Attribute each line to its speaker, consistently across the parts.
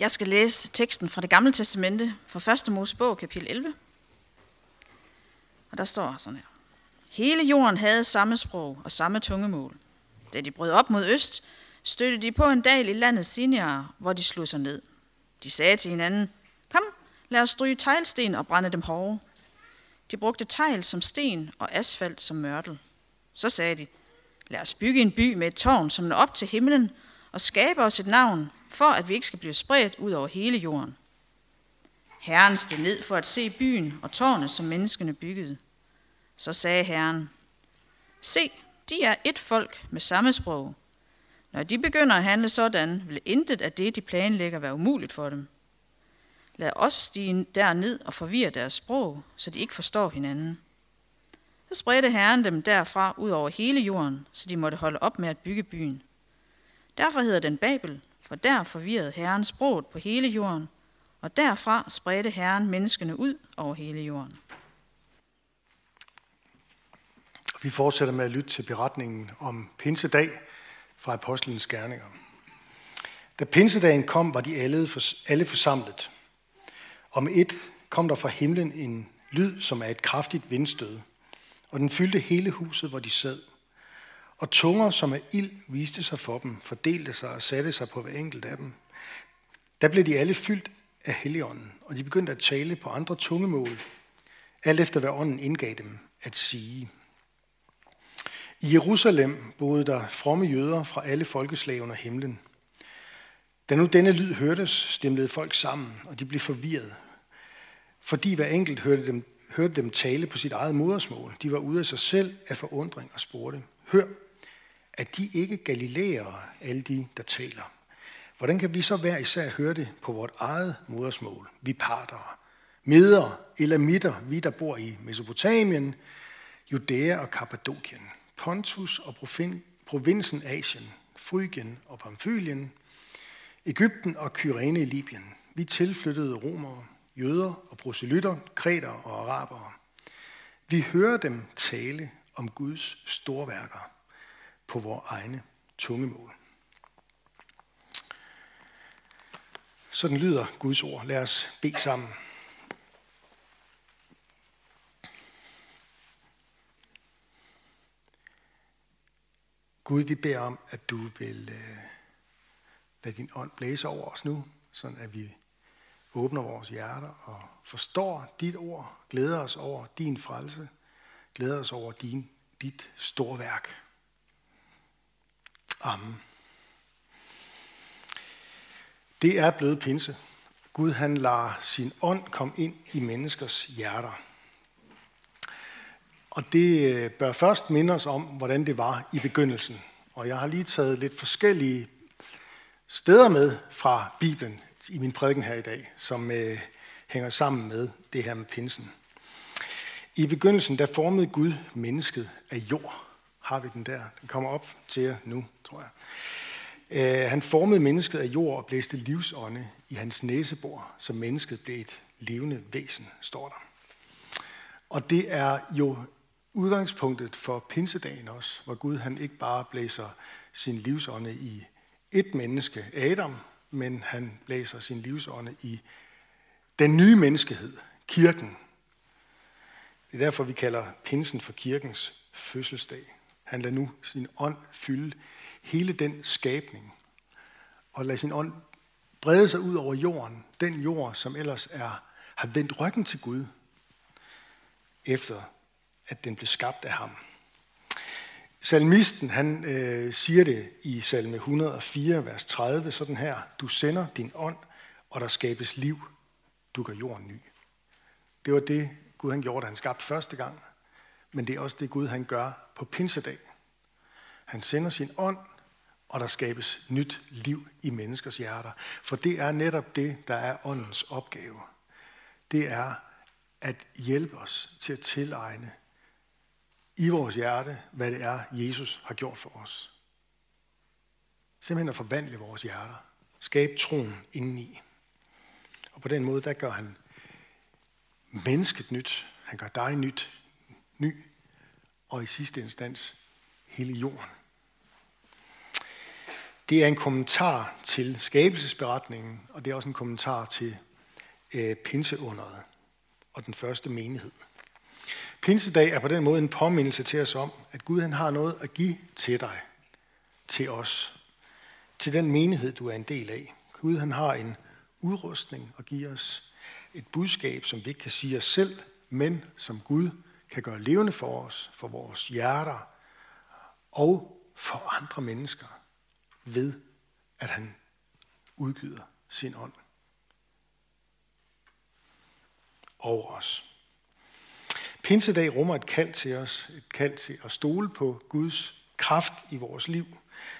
Speaker 1: Jeg skal læse teksten fra det gamle testamente fra 1. Mosebog, kapitel 11. Og der står sådan her. Hele jorden havde samme sprog og samme tungemål. Da de brød op mod øst, stødte de på en dal i landet Sinjar, hvor de slog sig ned. De sagde til hinanden, kom, lad os stryge teglsten og brænde dem hårde. De brugte tegl som sten og asfalt som mørtel. Så sagde de, lad os bygge en by med et tårn, som når op til himlen, og skabe os et navn, for at vi ikke skal blive spredt ud over hele jorden. Herren steg ned for at se byen og tårnet, som menneskene byggede. Så sagde Herren, se, de er et folk med samme sprog. Når de begynder at handle sådan, vil intet af det, de planlægger, være umuligt for dem. Lad os stige derned og forvirre deres sprog, så de ikke forstår hinanden. Så spredte Herren dem derfra ud over hele jorden, så de måtte holde op med at bygge byen. Derfor hedder den Babel, for der forvirrede Herren sproget på hele jorden, og derfra spredte Herren menneskene ud over hele jorden.
Speaker 2: Vi fortsætter med at lytte til beretningen om Pinsedag fra Apostlenes Gerninger. Da Pinsedagen kom, var de alle, alle forsamlet. Om et kom der fra himlen en lyd, som er et kraftigt vindstød, og den fyldte hele huset, hvor de sad. Og tunger, som af ild, viste sig for dem, fordelte sig og satte sig på hver enkelt af dem. Der blev de alle fyldt af Helligånden, og de begyndte at tale på andre tungemål, alt efter hvad ånden indgav dem at sige. I Jerusalem boede der fromme jøder fra alle folkeslag under himlen. Da nu denne lyd hørtes, stemlede folk sammen, og de blev forvirret. Fordi hver enkelt hørte dem, hørte dem tale på sit eget modersmål. De var ude af sig selv af forundring og spurgte, hør, at de ikke galilæere, alle de, der taler. Hvordan kan vi så hver især høre det på vort eget modersmål? Vi parter, meder, elamitter, vi der bor i Mesopotamien, Judæa og Kappadokien, Pontus og provinsen Asien, Frygien og Pamfylien, Ægypten og Kyrene i Libyen. Vi tilflyttede romere, jøder og proselytter, kreter og arabere. Vi hører dem tale om Guds storværker på vores egne tungemål. Sådan lyder Guds ord. Lad os bede sammen. Gud, vi beder om, at du vil øh, lade din ånd blæse over os nu, sådan at vi åbner vores hjerter og forstår dit ord, glæder os over din frelse, glæder os over din, dit storværk. Amen. Det er blevet pinse. Gud han lader sin ånd komme ind i menneskers hjerter. Og det øh, bør først minde os om, hvordan det var i begyndelsen. Og jeg har lige taget lidt forskellige steder med fra Bibelen i min prædiken her i dag, som øh, hænger sammen med det her med pinsen. I begyndelsen, der formede Gud mennesket af jord. Har vi den der? Den kommer op til jer nu, tror jeg. Øh, han formede mennesket af jord og blæste livsånde i hans næsebor, så mennesket blev et levende væsen, står der. Og det er jo udgangspunktet for pinsedagen også, hvor Gud han ikke bare blæser sin livsånde i et menneske, Adam, men han blæser sin livsånde i den nye menneskehed, kirken. Det er derfor, vi kalder pinsen for kirkens fødselsdag. Han lader nu sin ånd fylde hele den skabning, og lader sin ånd brede sig ud over jorden, den jord, som ellers er, har vendt ryggen til Gud, efter at den blev skabt af ham. Salmisten, han øh, siger det i salme 104, vers 30, sådan her. Du sender din ånd, og der skabes liv. Du gør jorden ny. Det var det, Gud han gjorde, da han skabte første gang. Men det er også det, Gud han gør på pinsedag. Han sender sin ånd, og der skabes nyt liv i menneskers hjerter. For det er netop det, der er åndens opgave. Det er at hjælpe os til at tilegne i vores hjerte, hvad det er, Jesus har gjort for os. Simpelthen at forvandle vores hjerter. Skabe troen indeni. Og på den måde, der gør han mennesket nyt. Han gør dig nyt, ny. Og i sidste instans hele jorden. Det er en kommentar til skabelsesberetningen, og det er også en kommentar til øh, pinseunderet og den første menighed. Pinsedag er på den måde en påmindelse til os om, at Gud han har noget at give til dig, til os, til den menighed, du er en del af. Gud han har en udrustning at give os, et budskab, som vi ikke kan sige os selv, men som Gud kan gøre levende for os, for vores hjerter og for andre mennesker ved, at han udgyder sin ånd over os. Pinsedag rummer et kald til os, et kald til at stole på Guds kraft i vores liv,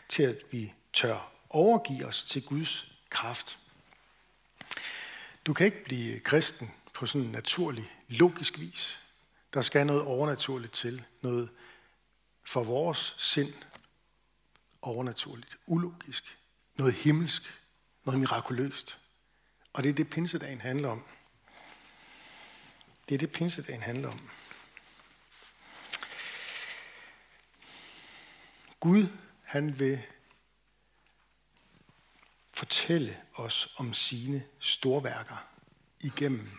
Speaker 2: til at vi tør overgive os til Guds kraft. Du kan ikke blive kristen på sådan en naturlig, logisk vis. Der skal noget overnaturligt til, noget for vores sind overnaturligt, ulogisk, noget himmelsk, noget mirakuløst. Og det er det, pinsedagen handler om. Det er det, pinsedagen handler om. Gud, han vil fortælle os om sine storværker igennem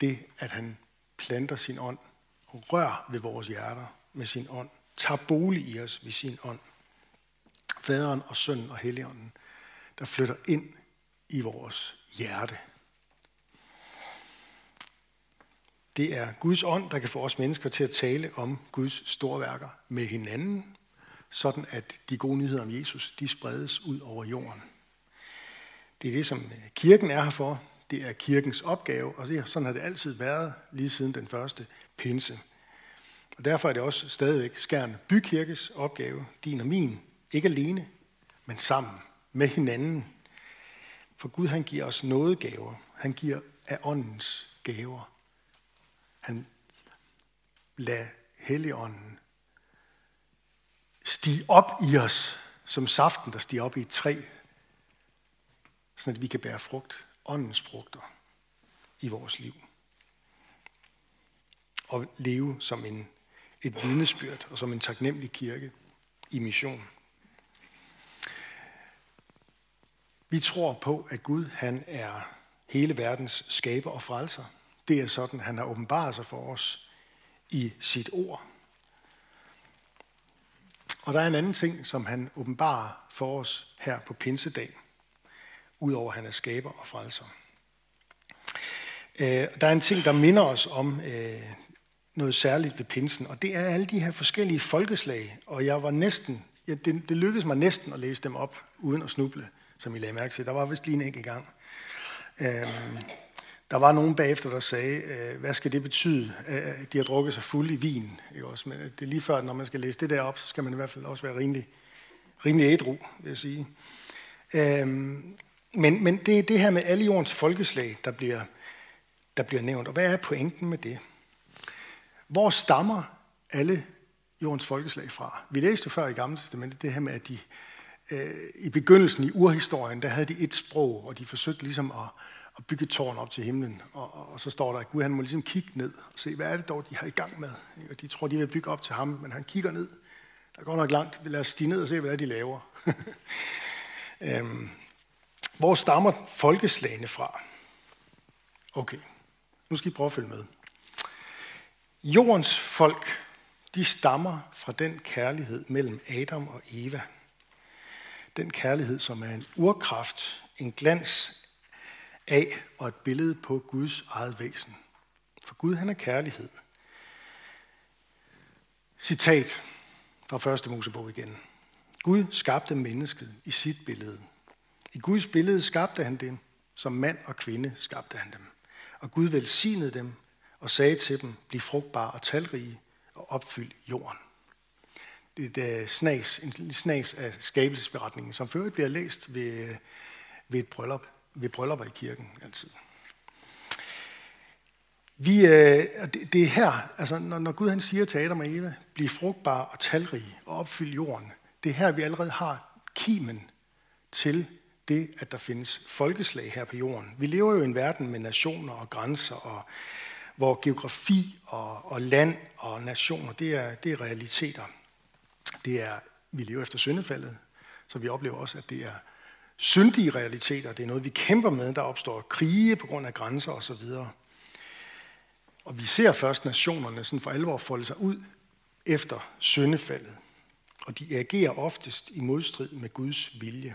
Speaker 2: det, at han planter sin ånd, rør ved vores hjerter med sin ånd, tager bolig i os ved sin ånd. Faderen og sønnen og helligånden, der flytter ind i vores hjerte. Det er Guds ånd, der kan få os mennesker til at tale om Guds storværker med hinanden, sådan at de gode nyheder om Jesus, de spredes ud over jorden. Det er det, som kirken er her for. Det er kirkens opgave, og sådan har det altid været lige siden den første pinse. Og derfor er det også stadigvæk Skærn Bykirkes opgave, din og min, ikke alene, men sammen med hinanden. For Gud han giver os noget gaver. Han giver af åndens gaver. Han lader Helligånden stige op i os, som saften, der stiger op i et træ, sådan at vi kan bære frugt, åndens frugter i vores liv. Og leve som en, et vidnesbyrd og som en taknemmelig kirke i mission. Vi tror på, at Gud han er hele verdens skaber og frelser. Det er sådan, han har åbenbaret sig for os i sit ord. Og der er en anden ting, som han åbenbarer for os her på Pinsedag, udover at han er skaber og frelser. Øh, der er en ting, der minder os om øh, noget særligt ved pinsen, og det er alle de her forskellige folkeslag, og jeg var næsten, ja, det, det lykkedes mig næsten at læse dem op, uden at snuble, som I lagde mærke til. Der var vist lige en enkelt gang. Øhm, der var nogen bagefter, der sagde, øh, hvad skal det betyde, at de har drukket sig fuld i vin? Ikke også? Men det er lige før, når man skal læse det der op, så skal man i hvert fald også være rimelig, rimelig ædru, vil jeg sige. Øhm, men, men det er det her med alle jordens folkeslag, der bliver, der bliver nævnt. Og hvad er pointen med det? Hvor stammer alle jordens folkeslag fra? Vi læste jo før i Gamle Testamentet det her med, at de øh, i begyndelsen i urhistorien, der havde de et sprog, og de forsøgte ligesom at, at bygge tårn op til himlen. Og, og, og så står der, at Gud han må ligesom kigge ned og se, hvad er det dog, de har i gang med. Og de tror, de vil bygge op til ham, men han kigger ned. Der går nok langt. Lad os stige ned og se, hvad er, de laver. øhm, hvor stammer folkeslagene fra? Okay, nu skal I prøve at følge med. Jordens folk, de stammer fra den kærlighed mellem Adam og Eva. Den kærlighed, som er en urkraft, en glans af og et billede på Guds eget væsen. For Gud, han er kærlighed. Citat fra første Mosebog igen. Gud skabte mennesket i sit billede. I Guds billede skabte han dem, som mand og kvinde skabte han dem. Og Gud velsignede dem og sagde til dem, bliv frugtbare og talrige og opfyld jorden. Det er et snas, en snas af skabelsesberetningen, som før bliver læst ved, ved et bryllup, ved bryllupper i kirken altid. Vi, øh, det, det er her, altså når, når Gud han siger til Adam og Eva, bliv frugtbare og talrige og opfyld jorden, det er her, vi allerede har kimen til det, at der findes folkeslag her på jorden. Vi lever jo i en verden med nationer og grænser, og hvor geografi og, og land og nationer, det er, det er realiteter. Det er, vi lever efter syndefaldet, Så vi oplever også, at det er syndige realiteter. Det er noget, vi kæmper med. Der opstår krige på grund af grænser osv. Og vi ser først nationerne sådan for alvor folde sig ud efter syndefaldet. Og de agerer oftest i modstrid med Guds vilje.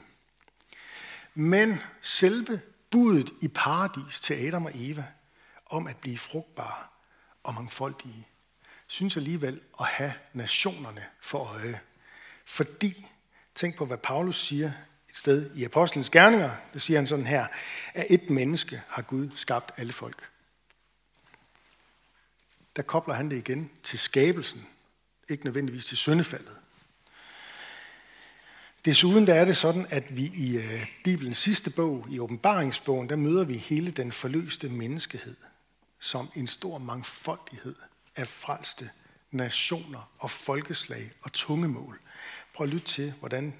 Speaker 2: Men selve budet i paradis til Adam og Eva om at blive frugtbare og mangfoldige, synes alligevel at have nationerne for øje. Fordi, tænk på hvad Paulus siger et sted i Apostlenes Gerninger, der siger han sådan her, at et menneske har Gud skabt alle folk. Der kobler han det igen til skabelsen, ikke nødvendigvis til syndefaldet. Desuden der er det sådan, at vi i øh, Bibelens sidste bog, i åbenbaringsbogen, der møder vi hele den forløste menneskehed som en stor mangfoldighed af frelste nationer og folkeslag og tungemål. Prøv at lytte til, hvordan...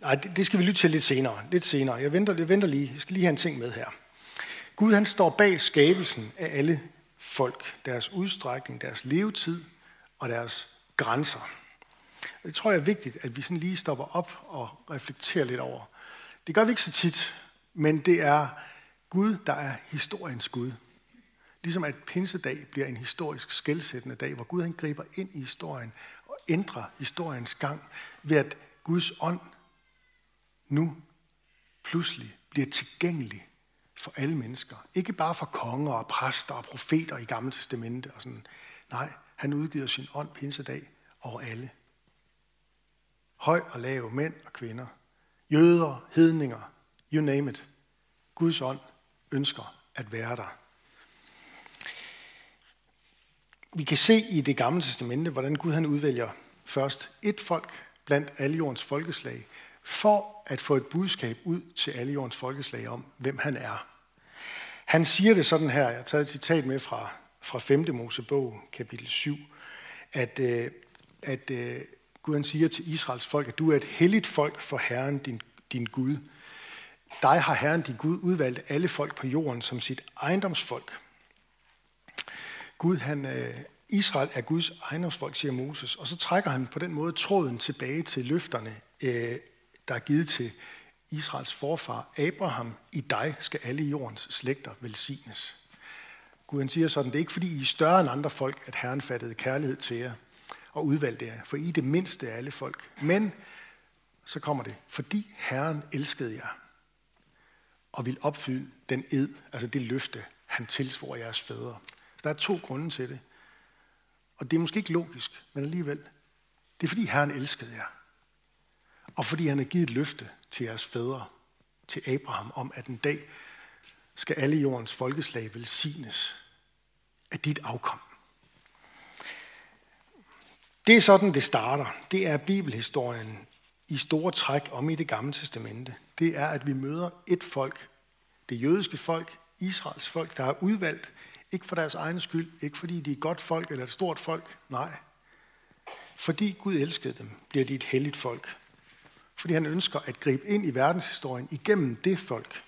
Speaker 2: Nej, det skal vi lytte til lidt senere. Lidt senere. Jeg venter, jeg venter lige. Jeg skal lige have en ting med her. Gud han står bag skabelsen af alle folk, deres udstrækning, deres levetid og deres grænser. Det tror jeg er vigtigt, at vi sådan lige stopper op og reflekterer lidt over. Det gør vi ikke så tit, men det er Gud, der er historiens Gud. Ligesom at pinsedag bliver en historisk skældsættende dag, hvor Gud han griber ind i historien og ændrer historiens gang ved at Guds ånd nu pludselig bliver tilgængelig for alle mennesker. Ikke bare for konger og præster og profeter i Gamle Testamente og sådan. Nej, han udgiver sin ånd pinsedag over alle. Høj og lav, mænd og kvinder, jøder, hedninger, you name it. Guds ånd ønsker at være der. Vi kan se i det gamle testamente, hvordan Gud han udvælger først et folk blandt alle jordens folkeslag, for at få et budskab ud til alle jordens folkeslag om, hvem han er. Han siger det sådan her, jeg har taget et citat med fra, fra 5. Mosebog, kapitel 7, at, øh, at øh, Gud han siger til Israels folk, at du er et helligt folk for Herren, din, din Gud. Dig har Herren, din Gud, udvalgt alle folk på jorden som sit ejendomsfolk. Gud, han, øh, Israel er Guds ejendomsfolk, siger Moses. Og så trækker han på den måde tråden tilbage til løfterne, øh, der er givet til Israels forfar Abraham. I dig skal alle jordens slægter velsignes. Gud han siger sådan, det er ikke fordi I er større end andre folk, at Herren fattede kærlighed til jer og udvalgte jer, for I er det mindste af alle folk. Men så kommer det, fordi Herren elskede jer og vil opfylde den ed, altså det løfte, han tilsvor jeres fædre. Så der er to grunde til det. Og det er måske ikke logisk, men alligevel. Det er fordi Herren elskede jer. Og fordi han har givet et løfte til jeres fædre, til Abraham, om at en dag skal alle jordens folkeslag velsignes af dit afkom. Det er sådan, det starter. Det er bibelhistorien i store træk om i det gamle testamente. Det er, at vi møder et folk, det jødiske folk, Israels folk, der er udvalgt, ikke for deres egen skyld, ikke fordi de er et godt folk eller et stort folk, nej. Fordi Gud elskede dem, bliver de et helligt folk. Fordi han ønsker at gribe ind i verdenshistorien igennem det folk.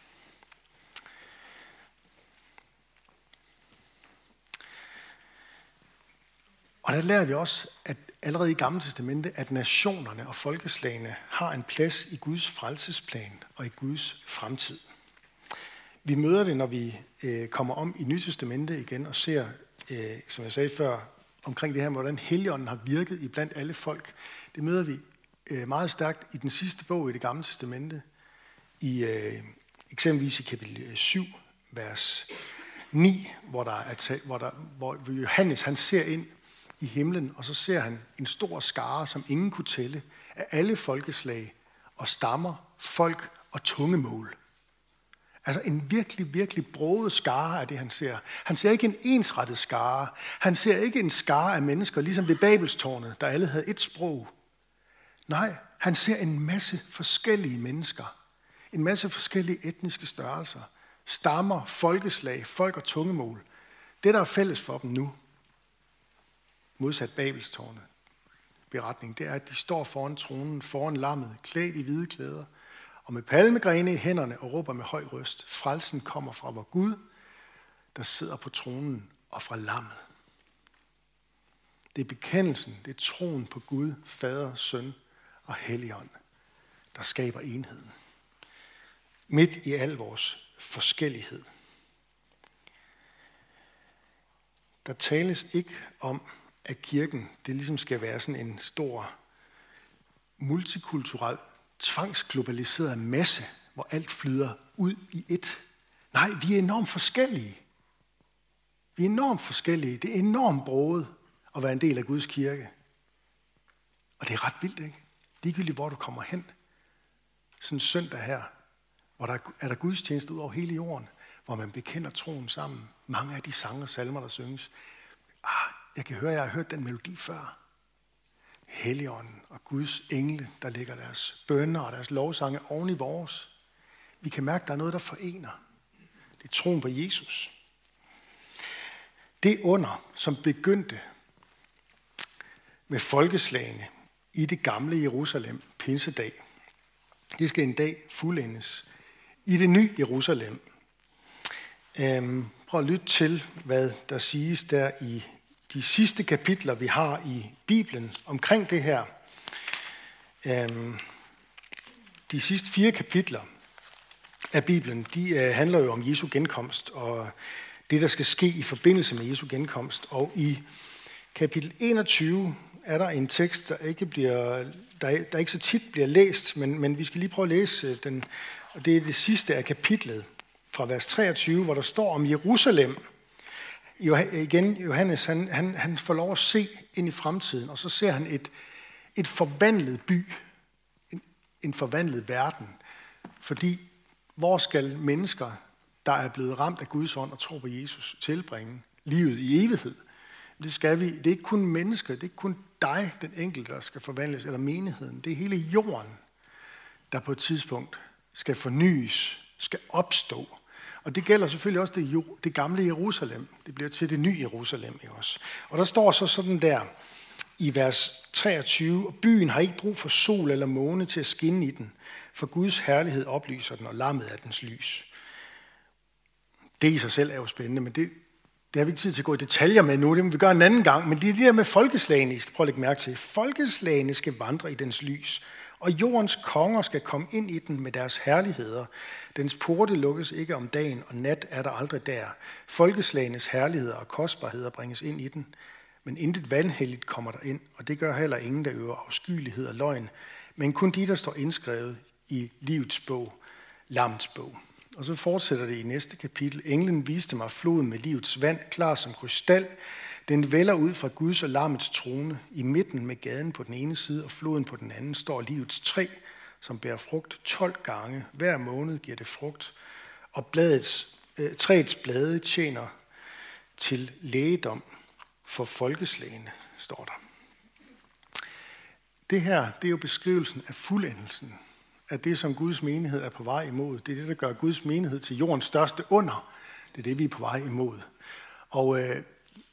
Speaker 2: Og der lærer vi også, at allerede i Gamle Testamente, at nationerne og folkeslagene har en plads i Guds frelsesplan og i Guds fremtid. Vi møder det, når vi øh, kommer om i Nye Testamente igen og ser, øh, som jeg sagde før, omkring det her hvordan Helligånden har virket i blandt alle folk. Det møder vi øh, meget stærkt i den sidste bog i det gamle testamente, i øh, eksempelvis i kapitel øh, 7, vers 9, hvor, der er, hvor, der, hvor Johannes han ser ind i himlen, og så ser han en stor skare, som ingen kunne tælle, af alle folkeslag og stammer, folk og tungemål. Altså en virkelig, virkelig broget skare af det, han ser. Han ser ikke en ensrettet skare. Han ser ikke en skare af mennesker, ligesom ved Babelstårnet, der alle havde et sprog. Nej, han ser en masse forskellige mennesker. En masse forskellige etniske størrelser. Stammer, folkeslag, folk og tungemål. Det, der er fælles for dem nu, modsat Babelstårnet, beretning, det er, at de står foran tronen, foran lammet, klædt i hvide klæder, og med palmegrene i hænderne og råber med høj røst, frelsen kommer fra vor Gud, der sidder på tronen og fra lammet. Det er bekendelsen, det er troen på Gud, Fader, Søn og Helligånd, der skaber enheden. Midt i al vores forskellighed. Der tales ikke om, at kirken det ligesom skal være sådan en stor multikulturel, tvangsglobaliseret masse, hvor alt flyder ud i et. Nej, vi er enormt forskellige. Vi er enormt forskellige. Det er enormt broet at være en del af Guds kirke. Og det er ret vildt, ikke? Ligegyldigt hvor du kommer hen. Sådan en søndag her, hvor der er der gudstjeneste ud over hele jorden, hvor man bekender troen sammen. Mange af de sange og salmer, der synges. Ah, jeg kan høre, at jeg har hørt den melodi før. Helligånden og Guds engle, der lægger deres bønner og deres lovsange oven i vores. Vi kan mærke, at der er noget, der forener. Det er troen på Jesus. Det under, som begyndte med folkeslagene i det gamle Jerusalem, pinsedag, det skal en dag fuldendes i det nye Jerusalem. Øhm, prøv at lytte til, hvad der siges der i de sidste kapitler, vi har i Bibelen omkring det her. Øhm, de sidste fire kapitler af Bibelen, de øh, handler jo om Jesu genkomst og det, der skal ske i forbindelse med Jesu genkomst. Og i kapitel 21 er der en tekst, der ikke, bliver, der, der ikke så tit bliver læst, men, men vi skal lige prøve at læse øh, den. Og det er det sidste af kapitlet fra vers 23, hvor der står om Jerusalem. Igen, Johannes, han, han, han får lov at se ind i fremtiden, og så ser han et, et forvandlet by, en, en forvandlet verden. Fordi hvor skal mennesker, der er blevet ramt af Guds ånd og tror på Jesus, tilbringe livet i evighed? Det skal vi. Det er ikke kun mennesker, det er ikke kun dig, den enkelte, der skal forvandles, eller menigheden. Det er hele jorden, der på et tidspunkt skal fornyes, skal opstå. Og det gælder selvfølgelig også det, det gamle Jerusalem. Det bliver til det nye Jerusalem ikke også. Og der står så sådan der i vers 23, byen har ikke brug for sol eller måne til at skinne i den, for Guds herlighed oplyser den, og lammet er dens lys. Det i sig selv er jo spændende, men det, det har vi ikke tid til at gå i detaljer med nu, det må vi gøre en anden gang. Men det er det der med folkeslagene, I skal prøve at lægge mærke til. Folkeslagene skal vandre i dens lys, og jordens konger skal komme ind i den med deres herligheder. Dens porte lukkes ikke om dagen, og nat er der aldrig der. Folkeslagenes herligheder og kostbarheder bringes ind i den, men intet vandhelligt kommer der ind, og det gør heller ingen, der øver afskyelighed og løgn, men kun de, der står indskrevet i livets bog, Lamts bog. Og så fortsætter det i næste kapitel. Englen viste mig floden med livets vand, klar som krystal. Den vælger ud fra Guds og lammets trone. I midten med gaden på den ene side og floden på den anden står livets træ, som bærer frugt 12 gange. Hver måned giver det frugt. Og bladets, øh, træets blade tjener til lægedom for folkeslagene, står der. Det her, det er jo beskrivelsen af fuldendelsen at det, som Guds menighed er på vej imod, det er det, der gør Guds menighed til jordens største under. Det er det, vi er på vej imod. Og øh,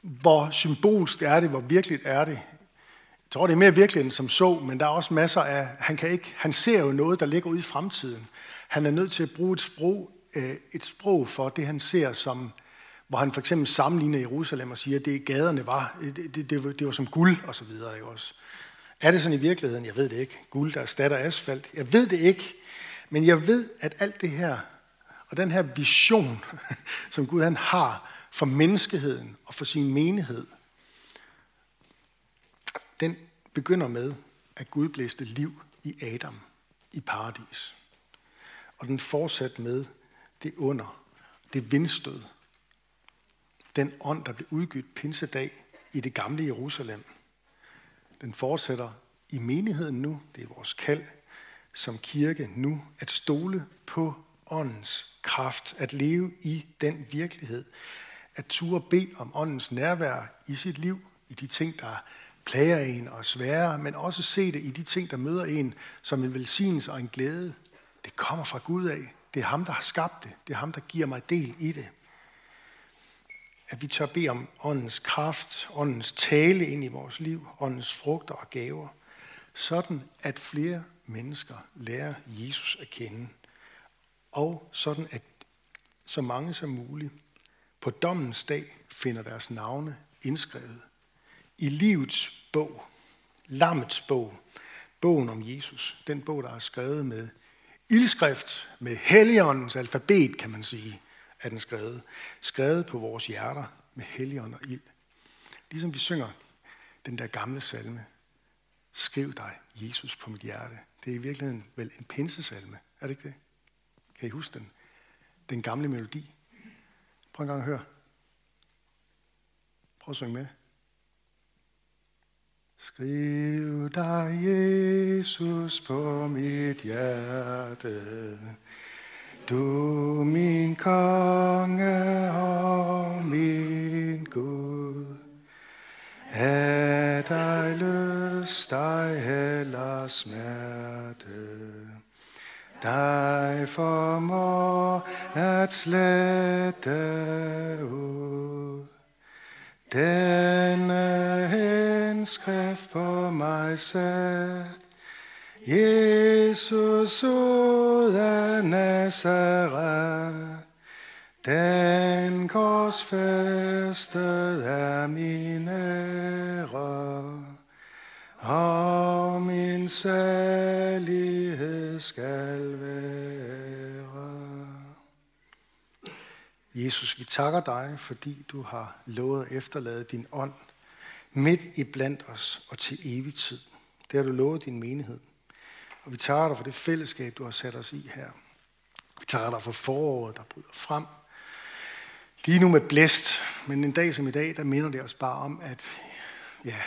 Speaker 2: hvor symbolsk er det, hvor virkeligt er det? Jeg tror, det er mere virkeligt end som så, men der er også masser af... Han, kan ikke, han ser jo noget, der ligger ude i fremtiden. Han er nødt til at bruge et sprog, øh, et sprog for det, han ser som hvor han for eksempel sammenligner Jerusalem og siger, at det gaderne var, det, det, det, var, det var som guld og så videre. Ikke også? Er det sådan i virkeligheden? Jeg ved det ikke. Guld, der erstatter asfalt. Jeg ved det ikke. Men jeg ved, at alt det her, og den her vision, som Gud han har for menneskeheden og for sin menighed, den begynder med, at Gud blæste liv i Adam i paradis. Og den fortsætter med det under, det vindstød, den ånd, der blev udgivet pinsedag i det gamle Jerusalem, den fortsætter i menigheden nu. Det er vores kald som kirke nu, at stole på åndens kraft, at leve i den virkelighed, at turde bede om åndens nærvær i sit liv, i de ting, der plager en og er svære, men også se det i de ting, der møder en som en velsignelse og en glæde. Det kommer fra Gud af. Det er ham, der har skabt det. Det er ham, der giver mig del i det at vi tør bede om åndens kraft, åndens tale ind i vores liv, åndens frugter og gaver, sådan at flere mennesker lærer Jesus at kende, og sådan at så mange som muligt på dommens dag finder deres navne indskrevet i livets bog, lammets bog, bogen om Jesus, den bog, der er skrevet med ildskrift, med Helligåndens alfabet, kan man sige, er den skrevet. Skrevet på vores hjerter med Helligånd og ild. Ligesom vi synger den der gamle salme. Skriv dig, Jesus, på mit hjerte. Det er i virkeligheden vel en pinsesalme, er det ikke det? Kan I huske den? Den gamle melodi. Prøv en gang at høre. Prøv at synge med. Skriv dig, Jesus, på mit hjerte. Du min konge og min Gud. Er dig lyst, dig heller smerte. Dig formår at slette ud. Denne henskrift på mig sat, Jesus ud af Nazareth, den korsfæstet er min ære, og min særlighed skal være. Jesus, vi takker dig, fordi du har lovet at efterlade din ånd midt i blandt os og til evig tid. Det har du lovet din menighed. Og vi takker dig for det fællesskab, du har sat os i her. Vi takker dig for foråret, der bryder frem. Lige nu med blæst, men en dag som i dag, der minder det os bare om, at ja,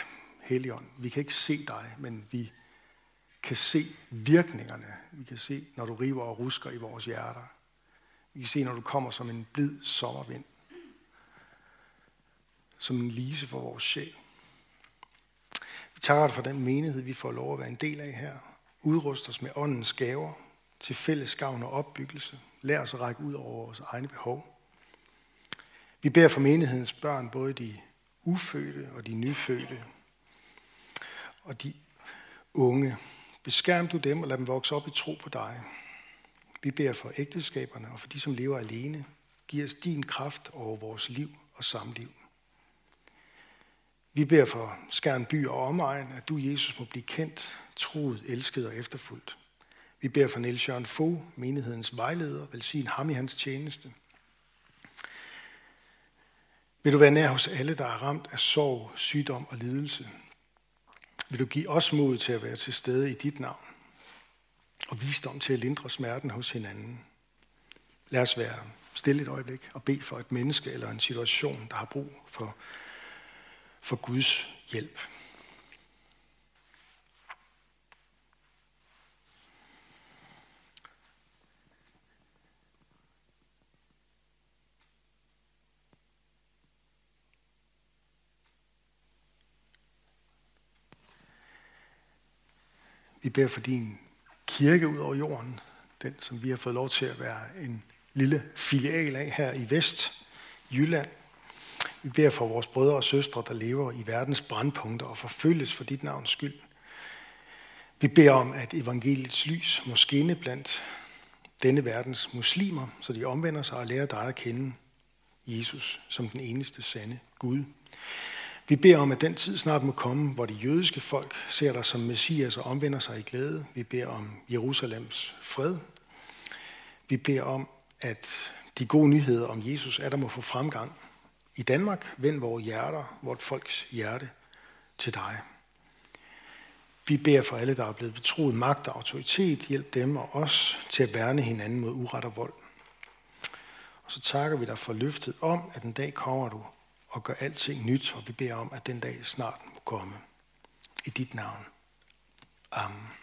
Speaker 2: Helion, vi kan ikke se dig, men vi kan se virkningerne. Vi kan se, når du river og rusker i vores hjerter. Vi kan se, når du kommer som en blid sommervind. Som en lise for vores sjæl. Vi takker dig for den menighed, vi får lov at være en del af her. Udrust os med åndens gaver til fælles gavn og opbyggelse. Lær os at række ud over vores egne behov. Vi beder for menighedens børn, både de ufødte og de nyfødte, og de unge. Beskærm du dem og lad dem vokse op i tro på dig. Vi beder for ægteskaberne og for de, som lever alene. Giv os din kraft over vores liv og samliv. Vi beder for Skærn by og omegn, at du, Jesus, må blive kendt, troet, elsket og efterfuldt. Vi beder for Niels Jørgen Fogh, menighedens vejleder, velsign ham i hans tjeneste. Vil du være nær hos alle, der er ramt af sorg, sygdom og lidelse? Vil du give os mod til at være til stede i dit navn? Og visdom til at lindre smerten hos hinanden? Lad os være stille et øjeblik og bede for et menneske eller en situation, der har brug for, for Guds hjælp. Vi beder for din kirke ud over jorden, den som vi har fået lov til at være en lille filial af her i Vest, Jylland. Vi beder for vores brødre og søstre, der lever i verdens brandpunkter og forfølges for dit navns skyld. Vi beder om, at evangeliets lys må skinne blandt denne verdens muslimer, så de omvender sig og lærer dig at kende Jesus som den eneste sande Gud. Vi beder om, at den tid snart må komme, hvor de jødiske folk ser dig som messias og omvender sig i glæde. Vi beder om Jerusalems fred. Vi beder om, at de gode nyheder om Jesus er der må få fremgang. I Danmark vend vores hjerter, vort folks hjerte til dig. Vi beder for alle, der er blevet betroet magt og autoritet. Hjælp dem og os til at værne hinanden mod uret og vold. Og så takker vi dig for løftet om, at en dag kommer du og gør alting nyt, og vi beder om, at den dag snart må komme. I dit navn. Amen.